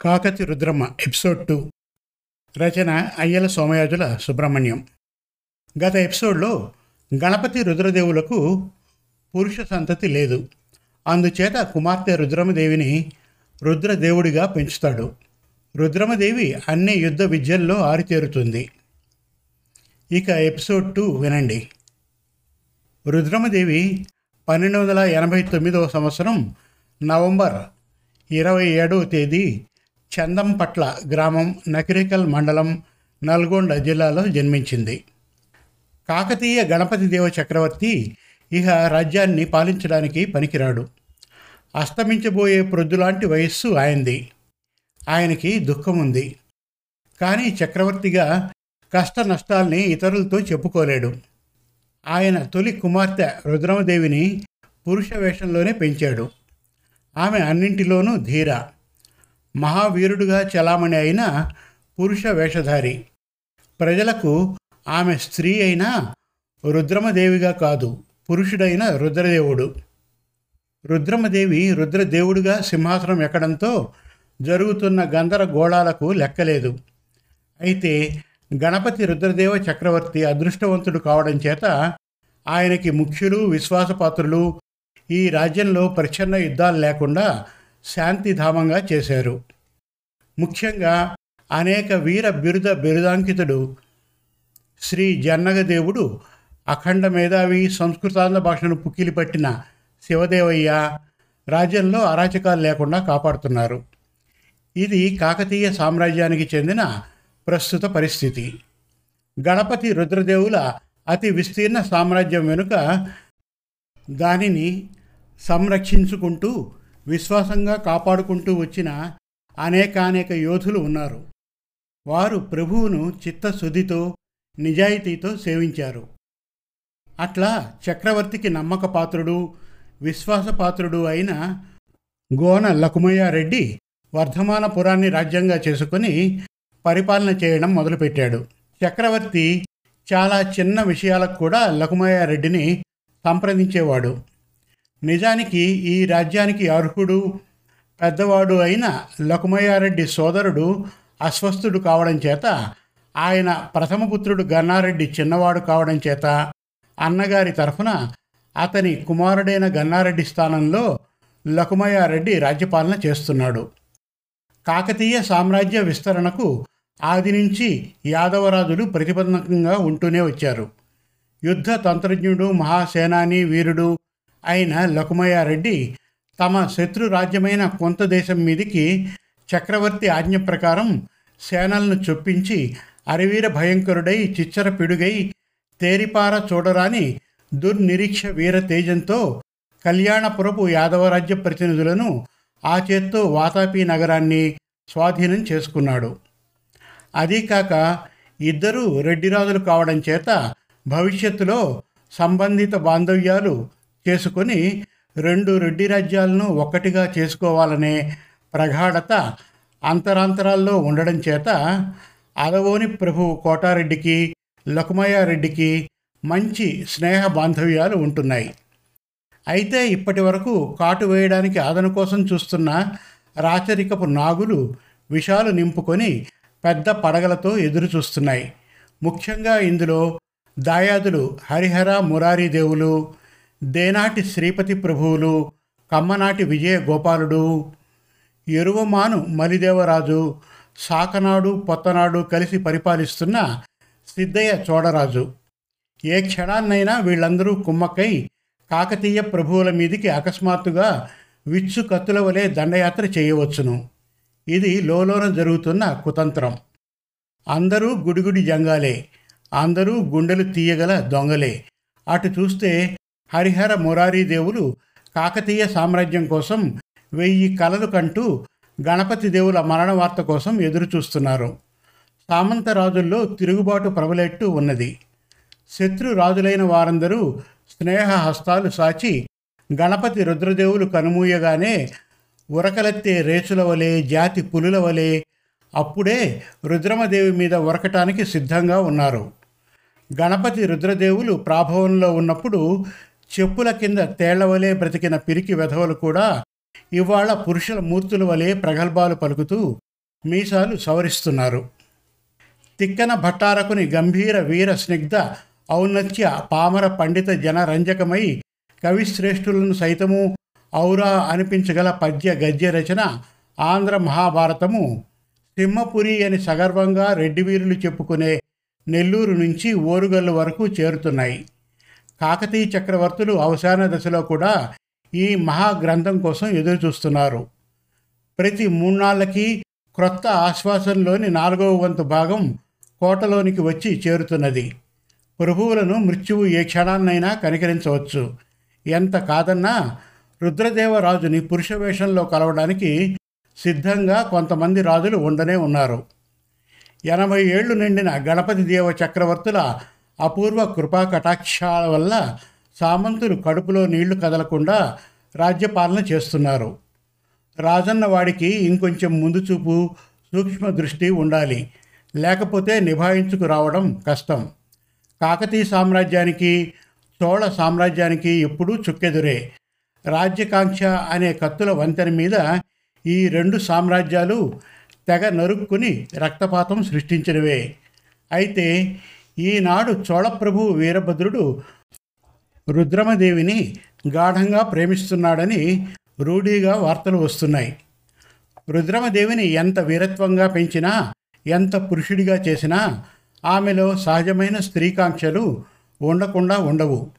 Kakati Rudramma episode two. రచన అయ్యల సోమయాజుల సుబ్రహ్మణ్యం. గత ఎపిసోడ్లో గణపతి రుద్రదేవులకు పురుష సంతతి లేదు. అందుచేత కుమార్తె రుద్రమదేవిని రుద్రదేవుడిగా పెంచుతాడు. రుద్రమదేవి అన్ని యుద్ధ విద్యల్లో ఆరితేరుతుంది. ఇక ఎపిసోడ్ టూ వినండి. రుద్రమదేవి పన్నెండు వందల ఎనభై తొమ్మిదవ సంవత్సరం నవంబర్ ఇరవై ఏడవ తేదీ చందంపట్ల గ్రామం నకిరేకల్ మండలం నల్గొండ జిల్లాలో జన్మించింది. కాకతీయ గణపతి దేవ చక్రవర్తి ఇహ రాజ్యాన్ని పాలించడానికి పనికిరాడు. అస్తమించబోయే ప్రొద్దులాంటి వయస్సు ఆయనది. ఆయనకి దుఃఖం ఉంది కానీ చక్రవర్తిగా కష్ట నష్టాల్ని ఇతరులతో చెప్పుకోలేడు. ఆయన తొలి కుమార్తె రుద్రమదేవిని పురుష వేషంలోనే పెంచాడు. ఆమె అన్నింటిలోనూ ధీర. మహావీరుడుగా చలామణి అయిన పురుష వేషధారి. ప్రజలకు ఆమె స్త్రీ అయినా రుద్రమదేవిగా కాదు పురుషుడైన రుద్రదేవుడు. రుద్రమదేవి రుద్రదేవుడిగా సింహాసనం ఎక్కడంతో జరుగుతున్న గందరగోళాలకు లెక్కలేదు. అయితే గణపతి రుద్రదేవ చక్రవర్తి అదృష్టవంతుడు కావడం చేత ఆయనకి ముఖ్యులు విశ్వాసపాత్రులు ఈ రాజ్యంలో ప్రచ్ఛన్న యుద్ధాలు లేకుండా శాంతిధామంగా చేశారు. ముఖ్యంగా అనేక వీర బిరుద బిరుదాంకితుడు శ్రీ జన్నగదేవుడు అఖండ మేధావి సంస్కృతాంధ్ర భాషను పుక్కిలిపట్టిన శివదేవయ్య రాజ్యంలో అరాచకాలు లేకుండా కాపాడుతున్నారు. ఇది కాకతీయ సామ్రాజ్యానికి చెందిన ప్రస్తుత పరిస్థితి. గణపతి రుద్రదేవుల అతి విస్తీర్ణ సామ్రాజ్యం వెనుక దానిని సంరక్షించుకుంటూ విశ్వాసంగా కాపాడుకుంటూ వచ్చిన అనేకానేక యోధులు ఉన్నారు. వారు ప్రభువును చిత్తశుద్ధితో నిజాయితీతో సేవించారు. అట్లా చక్రవర్తికి నమ్మకపాత్రుడు విశ్వాసపాత్రుడు అయిన గోన లకుమయ్యారెడ్డి వర్ధమానపురాన్ని రాజ్యంగా చేసుకొని పరిపాలన చేయడం మొదలుపెట్టాడు. చక్రవర్తి చాలా చిన్న విషయాలకు కూడా లకుమయ్యారెడ్డిని సంప్రదించేవాడు. నిజానికి ఈ రాజ్యానికి అర్హుడు పెద్దవాడు అయిన లకుమయ్యారెడ్డి సోదరుడు అస్వస్థుడు కావడం చేత ఆయన ప్రథమ పుత్రుడు గన్నారెడ్డి చిన్నవాడు కావడం చేత అన్నగారి తరఫున అతని కుమారుడైన గన్నారెడ్డి స్థానంలో లకుమయ్యారెడ్డి రాజ్యపాలన చేస్తున్నాడు. కాకతీయ సామ్రాజ్య విస్తరణకు ఆది నుంచి యాదవరాజులు ప్రతిబంధకంగా ఉంటూనే వచ్చారు. యుద్ధ తంత్రజ్ఞుడు మహాసేనాని వీరుడు అయిన లకుమయ్యారెడ్డి తమ శత్రు రాజ్యమైన కొంత దేశం మీదికి చక్రవర్తి ఆజ్ఞ ప్రకారం సేనలను చొప్పించి అరివీర భయంకరుడై చిచ్చర పిడుగై తేరిపార చూడరాని దుర్నిరీక్ష వీర తేజంతో కళ్యాణపురపు యాదవరాజ్య ప్రతినిధులను ఆ చేత్తో వాతాపి నగరాన్ని స్వాధీనం చేసుకున్నాడు. అదీ కాక ఇద్దరు రెడ్డిరాజులు కావడం చేత భవిష్యత్తులో సంబంధిత బాంధవ్యాలు చేసుకొని రెండు రెడ్డి రాజ్యాలను ఒక్కటిగా చేసుకోవాలనే ప్రగాఢత అంతరాంతరాల్లో ఉండడం చేత అలవోని ప్రభు కోటారెడ్డికి లకుమయ్యారెడ్డికి మంచి స్నేహ బాంధవ్యాలు ఉంటున్నాయి. అయితే ఇప్పటి వరకు కాటు వేయడానికి ఆదన కోసం చూస్తున్న రాచరికపు నాగులు విషాలు నింపుకొని పెద్ద పడగలతో ఎదురు చూస్తున్నాయి ముఖ్యంగా ఇందులో దాయాదులు హరిహర మురారి దేవులు దేనాటి శ్రీపతి ప్రభువులు కమ్మనాటి విజయ గోపాలుడు ఎరువమాను మలిదేవరాజు సాకనాడు పొత్తనాడు కలిసి పరిపాలిస్తున్న సిద్ధయ్య చోడరాజు. ఏ క్షణాన్నైనా వీళ్ళందరూ కుమ్మక్కై కాకతీయ ప్రభువుల మీదికి అకస్మాత్తుగా విచ్చు కత్తుల వలె దండయాత్ర చేయవచ్చును. ఇది లోలోన జరుగుతున్న కుతంత్రం. అందరూ గుడిగుడి జంగాలే. అందరూ గుండెలు తీయగల దొంగలే. అటు చూస్తే హరిహర మురారీదేవులు కాకతీయ సామ్రాజ్యం కోసం వెయ్యి కలలు కంటూ గణపతి దేవుల మరణ వార్త కోసం ఎదురుచూస్తున్నారు. సామంత రాజుల్లో తిరుగుబాటు ప్రబలెట్టు ఉన్నది. శత్రు రాజులైన వారందరూ స్నేహ హస్తాలు సాచి గణపతి రుద్రదేవులు కనుమూయగానే ఉరకలెత్తే రేచుల వలె జాతి పులుల వలె అప్పుడే రుద్రమదేవి మీద ఉరకటానికి సిద్ధంగా ఉన్నారు. గణపతి రుద్రదేవులు ప్రాభవంలో ఉన్నప్పుడు చెప్పుల కింద తేళ్ళ వలె బ్రతికిన పిరికి వెధవలు కూడా ఇవాళ పురుషుల మూర్తుల వలె ప్రగల్భాలు పలుకుతూ మీసాలు సవరిస్తున్నారు. తిక్కన భట్టారకుని గంభీర వీర స్నిగ్ధ ఔన్నత్య పామర పండిత జనరంజకమై కవిశ్రేష్ఠులను సైతము ఔరా అనిపించగల పద్య గద్య రచన ఆంధ్ర మహాభారతము సింహపురి అని సగర్వంగా రెడ్డివీరులు చెప్పుకునే నెల్లూరు నుంచి ఓరుగల్లు వరకు చేరుతున్నాయి. కాకతీయ చక్రవర్తులు అవసాన దశలో కూడా ఈ మహాగ్రంథం కోసం ఎదురుచూస్తున్నారు. ప్రతి మూన్నాళ్ళకి క్రొత్త ఆశ్వాసంలోని నాలుగవ వంతు భాగం కోటలోనికి వచ్చి చేరుతున్నది. ప్రభువులను మృత్యువు ఏ క్షణాన్నైనా కనికరించవచ్చు. ఎంత కాదన్నా రుద్రదేవరాజుని పురుష వేషంలో కలవడానికి సిద్ధంగా కొంతమంది రాజులు ఉండనే ఉన్నారు. ఎనభై ఏళ్ళు నిండిన గణపతి దేవ చక్రవర్తుల అపూర్వ కృపా కటాక్షాల వల్ల సామంతులు కడుపులో నీళ్ళు కదలకుండా రాజ్యపాలన చేస్తున్నారు. రాజన్న వాడికి ఇంకొంచెం ముందు చూపు సూక్ష్మ దృష్టి ఉండాలి. లేకపోతే నిభాయించుకు రావడం కష్టం. కాకతీయ సామ్రాజ్యానికి చోళ సామ్రాజ్యానికి ఎప్పుడూ చుక్కెదురే. రాజ్యకాంక్ష అనే కత్తుల వంతెన మీద ఈ రెండు సామ్రాజ్యాలు తెగ నరుక్కుని రక్తపాతం సృష్టించినవే. అయితే ఈనాడు చోళప్రభు వీరభద్రుడు రుద్రమదేవిని గాఢంగా ప్రేమిస్తున్నాడని రూఢీగా వార్తలు వస్తున్నాయి. రుద్రమదేవిని ఎంత వీరత్వంగా పెంచినా ఎంత పురుషుడిగా చేసినా ఆమెలో సహజమైన స్త్రీకాంక్షలు ఉండకుండా ఉండవు.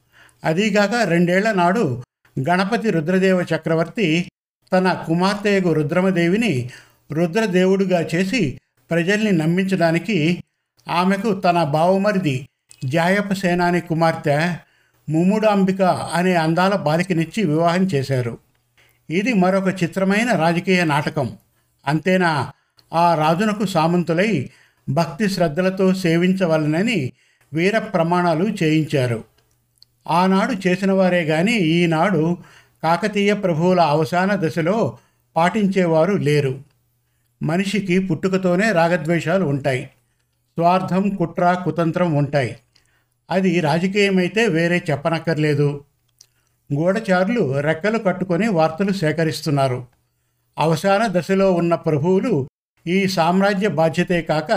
అదీగాక రెండేళ్ళ నాడు గణపతి రుద్రదేవ చక్రవర్తి తన కుమార్తెయగు రుద్రమదేవిని రుద్రదేవుడుగా చేసి ప్రజల్ని నమ్మించడానికి ఆమెకు తన బావుమరిది జాయప సేనాని కుమార్తె ముమ్ముడాంబిక అనే అందాల బాలికనిచ్చి వివాహం చేశారు. ఇది మరొక చిత్రమైన రాజకీయ నాటకం. అంతేనా? ఆ రాజునకు సామంతులై భక్తి శ్రద్ధలతో సేవించవలనని వీర ప్రమాణాలు చేయించారు. ఆనాడు చేసిన వారే గాని ఈనాడు కాకతీయ ప్రభువుల అవసాన దశలో పాటించేవారు లేరు. మనిషికి పుట్టుకతోనే రాగద్వేషాలు ఉంటాయి. స్వార్థం కుట్ర కుతంత్రం ఉంటాయి. అది రాజకీయమైతే వేరే చెప్పనక్కర్లేదు. గూఢచారులు రెక్కలు కట్టుకొని వార్తలు సేకరిస్తున్నారు. అవసాన దశలో ఉన్న ప్రభువులు ఈ సామ్రాజ్య బాధ్యతే కాక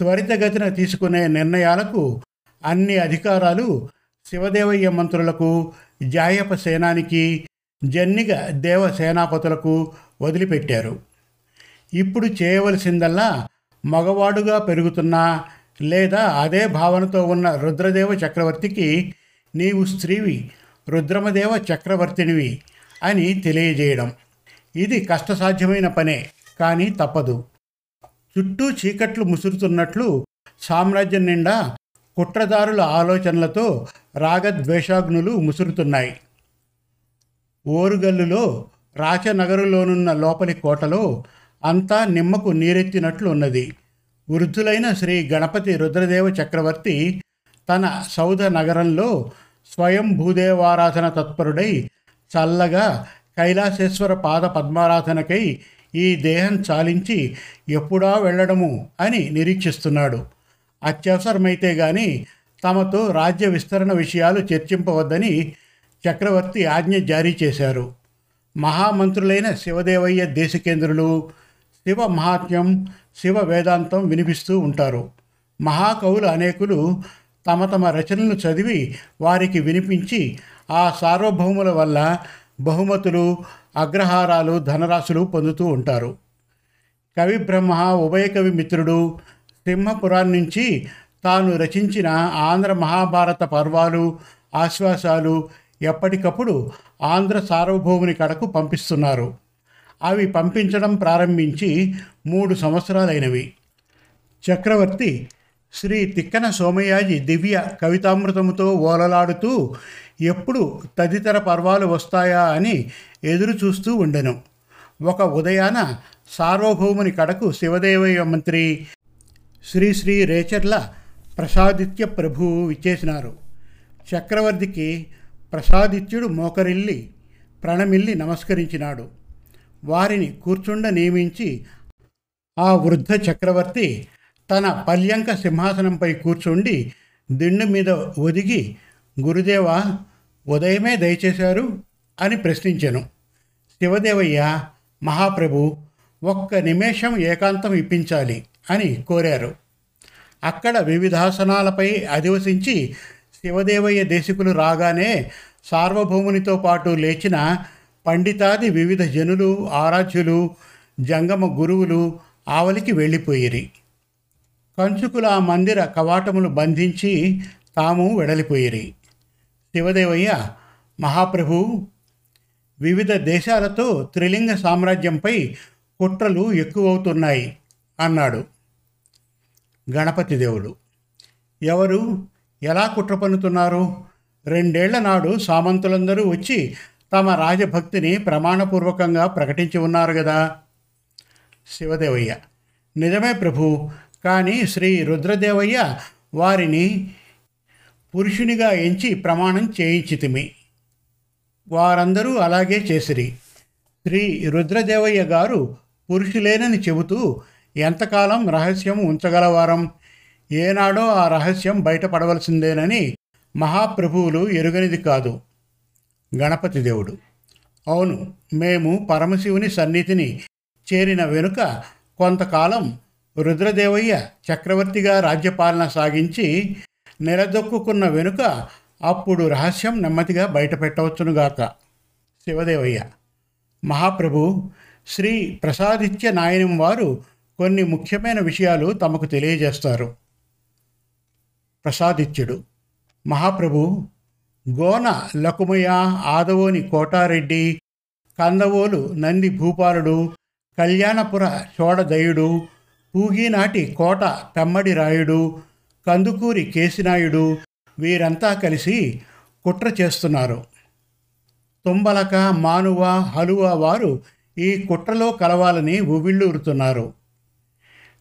త్వరితగతిన తీసుకునే నిర్ణయాలకు అన్ని అధికారాలు శివదేవయ్య మంత్రులకు జాయప సేనానికి జన్నిగ దేవ సేనాపతులకు వదిలిపెట్టారు. ఇప్పుడు చేయవలసిందల్లా మగవాడుగా పెరుగుతున్నా లేదా అదే భావనతో ఉన్న రుద్రదేవ చక్రవర్తికి నీవు స్త్రీవి రుద్రమదేవ చక్రవర్తినివి అని తెలియజేయడం. ఇది కష్టసాధ్యమైన పనే కానీ తప్పదు. చుట్టూ చీకట్లు ముసురుతున్నట్లు సామ్రాజ్యం నిండా కుట్రదారుల ఆలోచనలతో రాగద్వేషాగ్నులు ముసురుతున్నాయి. ఓరుగల్లులో రాచనగరులోనున్న లోపలి కోటలో అంతా నిమ్మకు నీరెత్తినట్లు ఉన్నది వృద్ధులైన శ్రీ గణపతి రుద్రదేవ చక్రవర్తి తన సౌధ నగరంలో స్వయం భూదేవారాధన తత్పరుడై చల్లగా కైలాసేశ్వర పాద పద్మారాధనకై ఈ దేహం చాలించి ఎప్పుడా వెళ్ళడము అని నిరీక్షిస్తున్నాడు. అత్యవసరమైతే గాని తమతో రాజ్య విస్తరణ విషయాలు చర్చింపవద్దని చక్రవర్తి ఆజ్ఞ జారీ చేశారు. మహామంత్రులైన శివదేవయ్య దేశకేంద్రులు శివ మహాత్మ్యం శివ వేదాంతం వినిపిస్తూ ఉంటారు. మహాకవులు అనేకులు తమ తమ రచనలు చదివి వారికి వినిపించి ఆ సార్వభౌముల వల్ల బహుమతులు అగ్రహారాలు ధనరాశులు పొందుతూ ఉంటారు. కవి బ్రహ్మ ఉభయకవి మిత్రుడు సింహపురాన్ నుంచి తాను రచించిన ఆంధ్ర మహాభారత పర్వాలు ఆశ్వాసాలు ఎప్పటికప్పుడు ఆంధ్ర సార్వభౌముని కడకు పంపిస్తున్నారు. అవి పంపించడం ప్రారంభించి మూడు సంవత్సరాలైనవి. చక్రవర్తి శ్రీ తిక్కన సోమయాజి దివ్య కవితామృతముతో ఓలలాడుతూ ఎప్పుడు తదితర పర్వాలు వస్తాయా అని ఎదురు చూస్తూ ఉండెను. ఒక ఉదయాన సార్వభౌముని కడకు శివదేవయ్య మంత్రి శ్రీ శ్రీ రేచర్ల ప్రసాదిత్య ప్రభువు ఇచ్చేసినారు చక్రవర్తికి ప్రసాదిత్యుడు మోకరిల్లి ప్రణమిల్లి నమస్కరించినాడు. వారిని కూర్చుండ నియమించి ఆ వృద్ధ చక్రవర్తి తన పల్యంక సింహాసనంపై కూర్చుండి దిండు మీద ఒదిగి గురుదేవా ఉదయమే దయచేశారు అని ప్రశ్నించెను. శివదేవయ్య మహాప్రభు ఒక్క నిమేషం ఏకాంతం ఇప్పించాలి అని కోరారు. అక్కడ వివిధాసనాలపై అధివసించి శివదేవయ్య దేశికులు రాగానే సార్వభౌమునితో పాటు లేచిన పండితాది వివిధ జనులు ఆరాధ్యులు జంగమ గురువులు ఆవలికి వెళ్ళిపోయిరి. కంచుకుల ఆ మందిర కవాటములు బంధించి తాము వెడలిపోయిరి. శివదేవయ్య మహాప్రభు వివిధ దేశాలతో త్రిలింగ సామ్రాజ్యంపై కుట్రలు ఎక్కువవుతున్నాయి అన్నాడు గణపతి దేవుడు. ఎవరు? ఎలా కుట్ర పన్నుతున్నారు? రెండేళ్ళ నాడు సామంతులందరూ వచ్చి తమ రాజభక్తిని ప్రమాణపూర్వకంగా ప్రకటించి ఉన్నారు కదా శివదేవయ్య. నిజమే ప్రభు కానీ శ్రీ రుద్రదేవయ్య వారిని పురుషునిగా ఎంచి ప్రమాణం చేయించితిమి. వారందరూ అలాగే చేసిరి. శ్రీ రుద్రదేవయ్య గారు పురుషులేనని చెబుతూ ఎంతకాలం రహస్యం ఉంచగలవారం? ఏనాడో ఆ రహస్యం బయటపడవలసిందేనని మహాప్రభువులు ఎరుగనిది కాదు. గణపతి దేవుడు. అవును మేము పరమశివుని సన్నిధిని చేరిన వెనుక కొంతకాలం రుద్రదేవయ్య చక్రవర్తిగా రాజ్యపాలన సాగించి నిలదొక్కున్న వెనుక అప్పుడు రహస్యం నెమ్మదిగా బయటపెట్టవచ్చునుగాక శివదేవయ్య మహాప్రభు శ్రీ ప్రసాదిత్య నాయనం వారు కొన్ని ముఖ్యమైన విషయాలు తమకు తెలియజేస్తారు. ప్రసాదిత్యుడు మహాప్రభు గోన లకుమయ్య ఆదవోని కోటారెడ్డి కందవోలు నంది భూపాలుడు కళ్యాణపుర చోడదయుడు పూగినాటి కోట పెమ్మడి రాయుడు కందుకూరి కేసినాయుడు వీరంతా కలిసి కుట్ర చేస్తున్నారు. తుంబలక మానువ హలువ వారు ఈ కుట్రలో కలవాలని ఉవిళ్ళూరుతున్నారు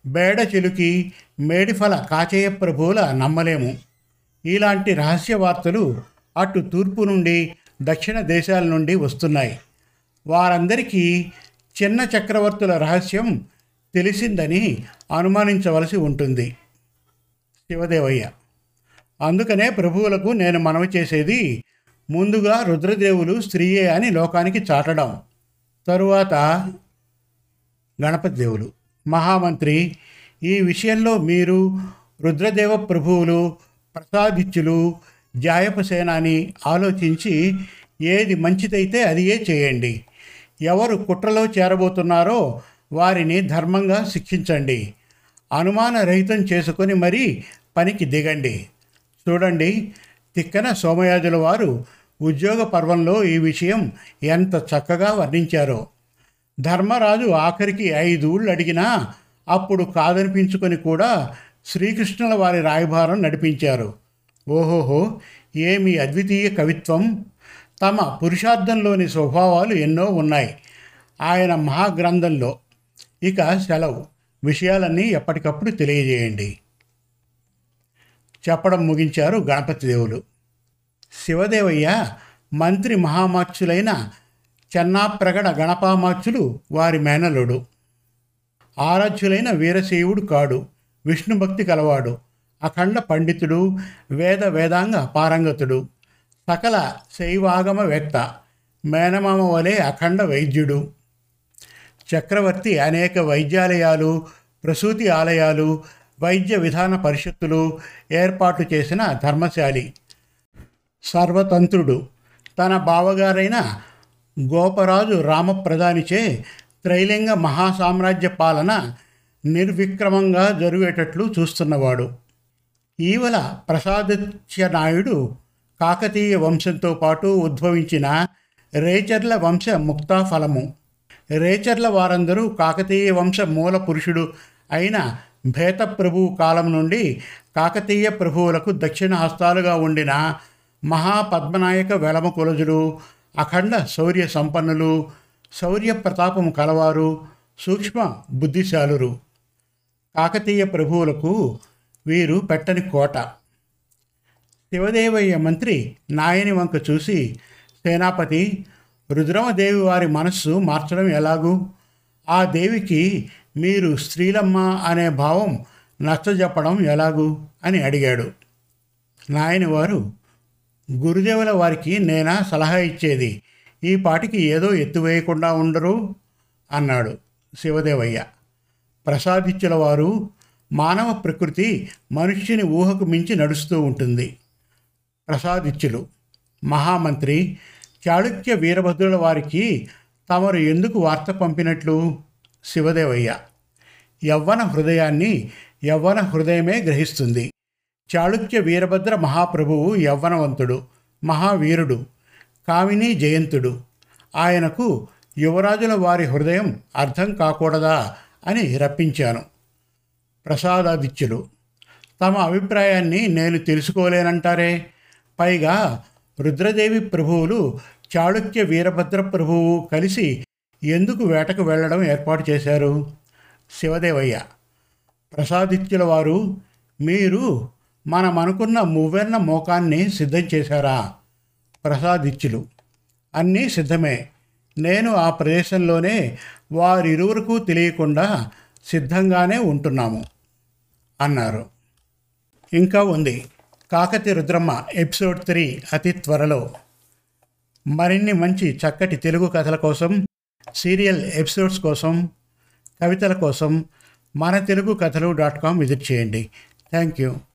బేడ చిలుకి మేడిఫల కాచేయ ప్రభువుల నమ్మలేము. ఇలాంటి రహస్య వార్తలు అటు తూర్పు నుండి దక్షిణ దేశాల నుండి వస్తున్నాయి. వారందరికీ చిన్న చక్రవర్తుల రహస్యం తెలిసిందని అనుమానించవలసి ఉంటుంది. శివదేవయ్య అందుకనే ప్రభువులకు నేను మనవి చేసేది ముందుగా రుద్రదేవులు స్త్రీయే అని లోకానికి చాటడం తరువాత గణపతి దేవులు మహామంత్రి ఈ విషయంలో మీరు రుద్రదేవ ప్రభువులు ప్రసాదిత్యులు జాయపసేనాని ఆలోచించి ఏది మంచిదైతే అదియే చేయండి. ఎవరు కుట్రలో చేరబోతున్నారో వారిని ధర్మంగా శిక్షించండి. అనుమానరహితం చేసుకొని మరీ పనికి దిగండి. చూడండి తిక్కన సోమయాజుల వారు ఉద్యోగ పర్వంలో ఈ విషయం ఎంత చక్కగా వర్ణించారో. ధర్మరాజు ఆఖరికి ఐదూళ్ళు అడిగినా అప్పుడు కాదనిపించుకొని కూడా శ్రీకృష్ణుల వారి రాయభారం నడిపించారు. ఓహోహో ఏమి అద్వితీయ కవిత్వం? తమ పురుషార్థంలోని స్వభావాలు ఎన్నో ఉన్నాయి. ఆయన మహాగ్రంథంలో. ఇక సెలవు. విషయాలన్నీ ఎప్పటికప్పుడు తెలియజేయండి. చెప్పడం ముగించారు గణపతి దేవులు. శివదేవయ్య మంత్రి మహామాత్యులైన చెన్నాప్రగడ గణపామాత్యులు వారి మేనలుడు ఆరాధ్యులైన వీరశైవుడు కాడు. విష్ణుభక్తి కలవాడు. అఖండ పండితుడు వేద వేదాంగ పారంగతుడు సకల శైవాగమవేత్త మేనమామ వలె అఖండ వైద్యుడు. చక్రవర్తి అనేక వైద్యాలయాలు ప్రసూతి ఆలయాలు వైద్య విధాన పరిషత్తులు ఏర్పాటు చేసిన ధర్మశాలి. సర్వతంత్రుడు. తన బావగారైన గోపరాజు రామప్రధానిచే త్రైలింగ మహాసామ్రాజ్య పాలన నిర్విక్రమంగా జరిగేటట్లు చూస్తున్నవాడు. ఈవల ప్రసాదిత్య నాయుడు కాకతీయ వంశంతో పాటు ఉద్భవించిన రేచర్ల వంశ ముక్తా ఫలము రేచర్ల వారందరూ కాకతీయ వంశ మూల పురుషుడు అయిన భేత ప్రభువు కాలం నుండి కాకతీయ ప్రభువులకు దక్షిణ హస్తాలుగా ఉండిన మహాపద్మనాయక వెలమ కులజులు అఖండ శౌర్య సంపన్నులు శౌర్య ప్రతాపము కలవారు సూక్ష్మ బుద్ధిశాలురు. కాకతీయ ప్రభువులకు వీరు పెట్టని కోట. శివదేవయ్య మంత్రి నాయని వంక చూసి సేనాపతి రుద్రమదేవి వారి మనస్సు మార్చడం ఎలాగూ? ఆ దేవికి మీరు స్త్రీలమ్మ అనే భావం నచ్చజెప్పడం ఎలాగూ? అని అడిగాడు. నాయని వారు గురుదేవుల వారికి నేనా సలహా ఇచ్చేది? ఈ పాటికి ఏదో ఎత్తువేయకుండా ఉండరు? అన్నాడు శివదేవయ్య. ప్రసాదిత్యుల వారు మానవ ప్రకృతి మనుష్యుని ఊహకు మించి నడుస్తూ ఉంటుంది. ప్రసాదిత్యులు మహామంత్రి చాళుక్య వీరభద్రుల వారికి తమరు ఎందుకు వార్త పంపినట్లు? శివదేవయ్య. యవ్వన హృదయాన్ని యవ్వన హృదయమే గ్రహిస్తుంది. చాళుక్య వీరభద్ర మహాప్రభువు యవ్వనవంతుడు మహావీరుడు కామిని జయంతుడు. ఆయనకు యువరాజుల వారి హృదయం అర్థం కాకూడదా అని రప్పించాను. ప్రసాదాదిత్యులు. తమ అభిప్రాయాన్ని నేను తెలుసుకోలేనంటారే? పైగా రుద్రదేవి ప్రభువులు చాళుక్య వీరభద్ర ప్రభువు కలిసి ఎందుకు వేటకు వెళ్ళడం ఏర్పాటు చేశారు? శివదేవయ్య. ప్రసాదిత్యుల వారు మీరు మనమనుకున్న మువ్వెన్న మోకాన్ని సిద్ధం చేశారా? ప్రసాదిత్యులు. అన్నీ సిద్ధమే. నేను ఆ ప్రదేశంలోనే వారిరువురకు తెలియకుండా సిద్ధంగానే ఉంటున్నాము. అన్నారు. ఇంకా ఉంది. కాకతి రుద్రమ్మ ఎపిసోడ్ త్రీ అతి త్వరలో. మరిన్ని మంచి చక్కటి తెలుగు కథల కోసం సీరియల్ ఎపిసోడ్స్ కోసం కవితల కోసం మన తెలుగు కథలు డాట్ కామ్ విజిట్ చేయండి. Thank you.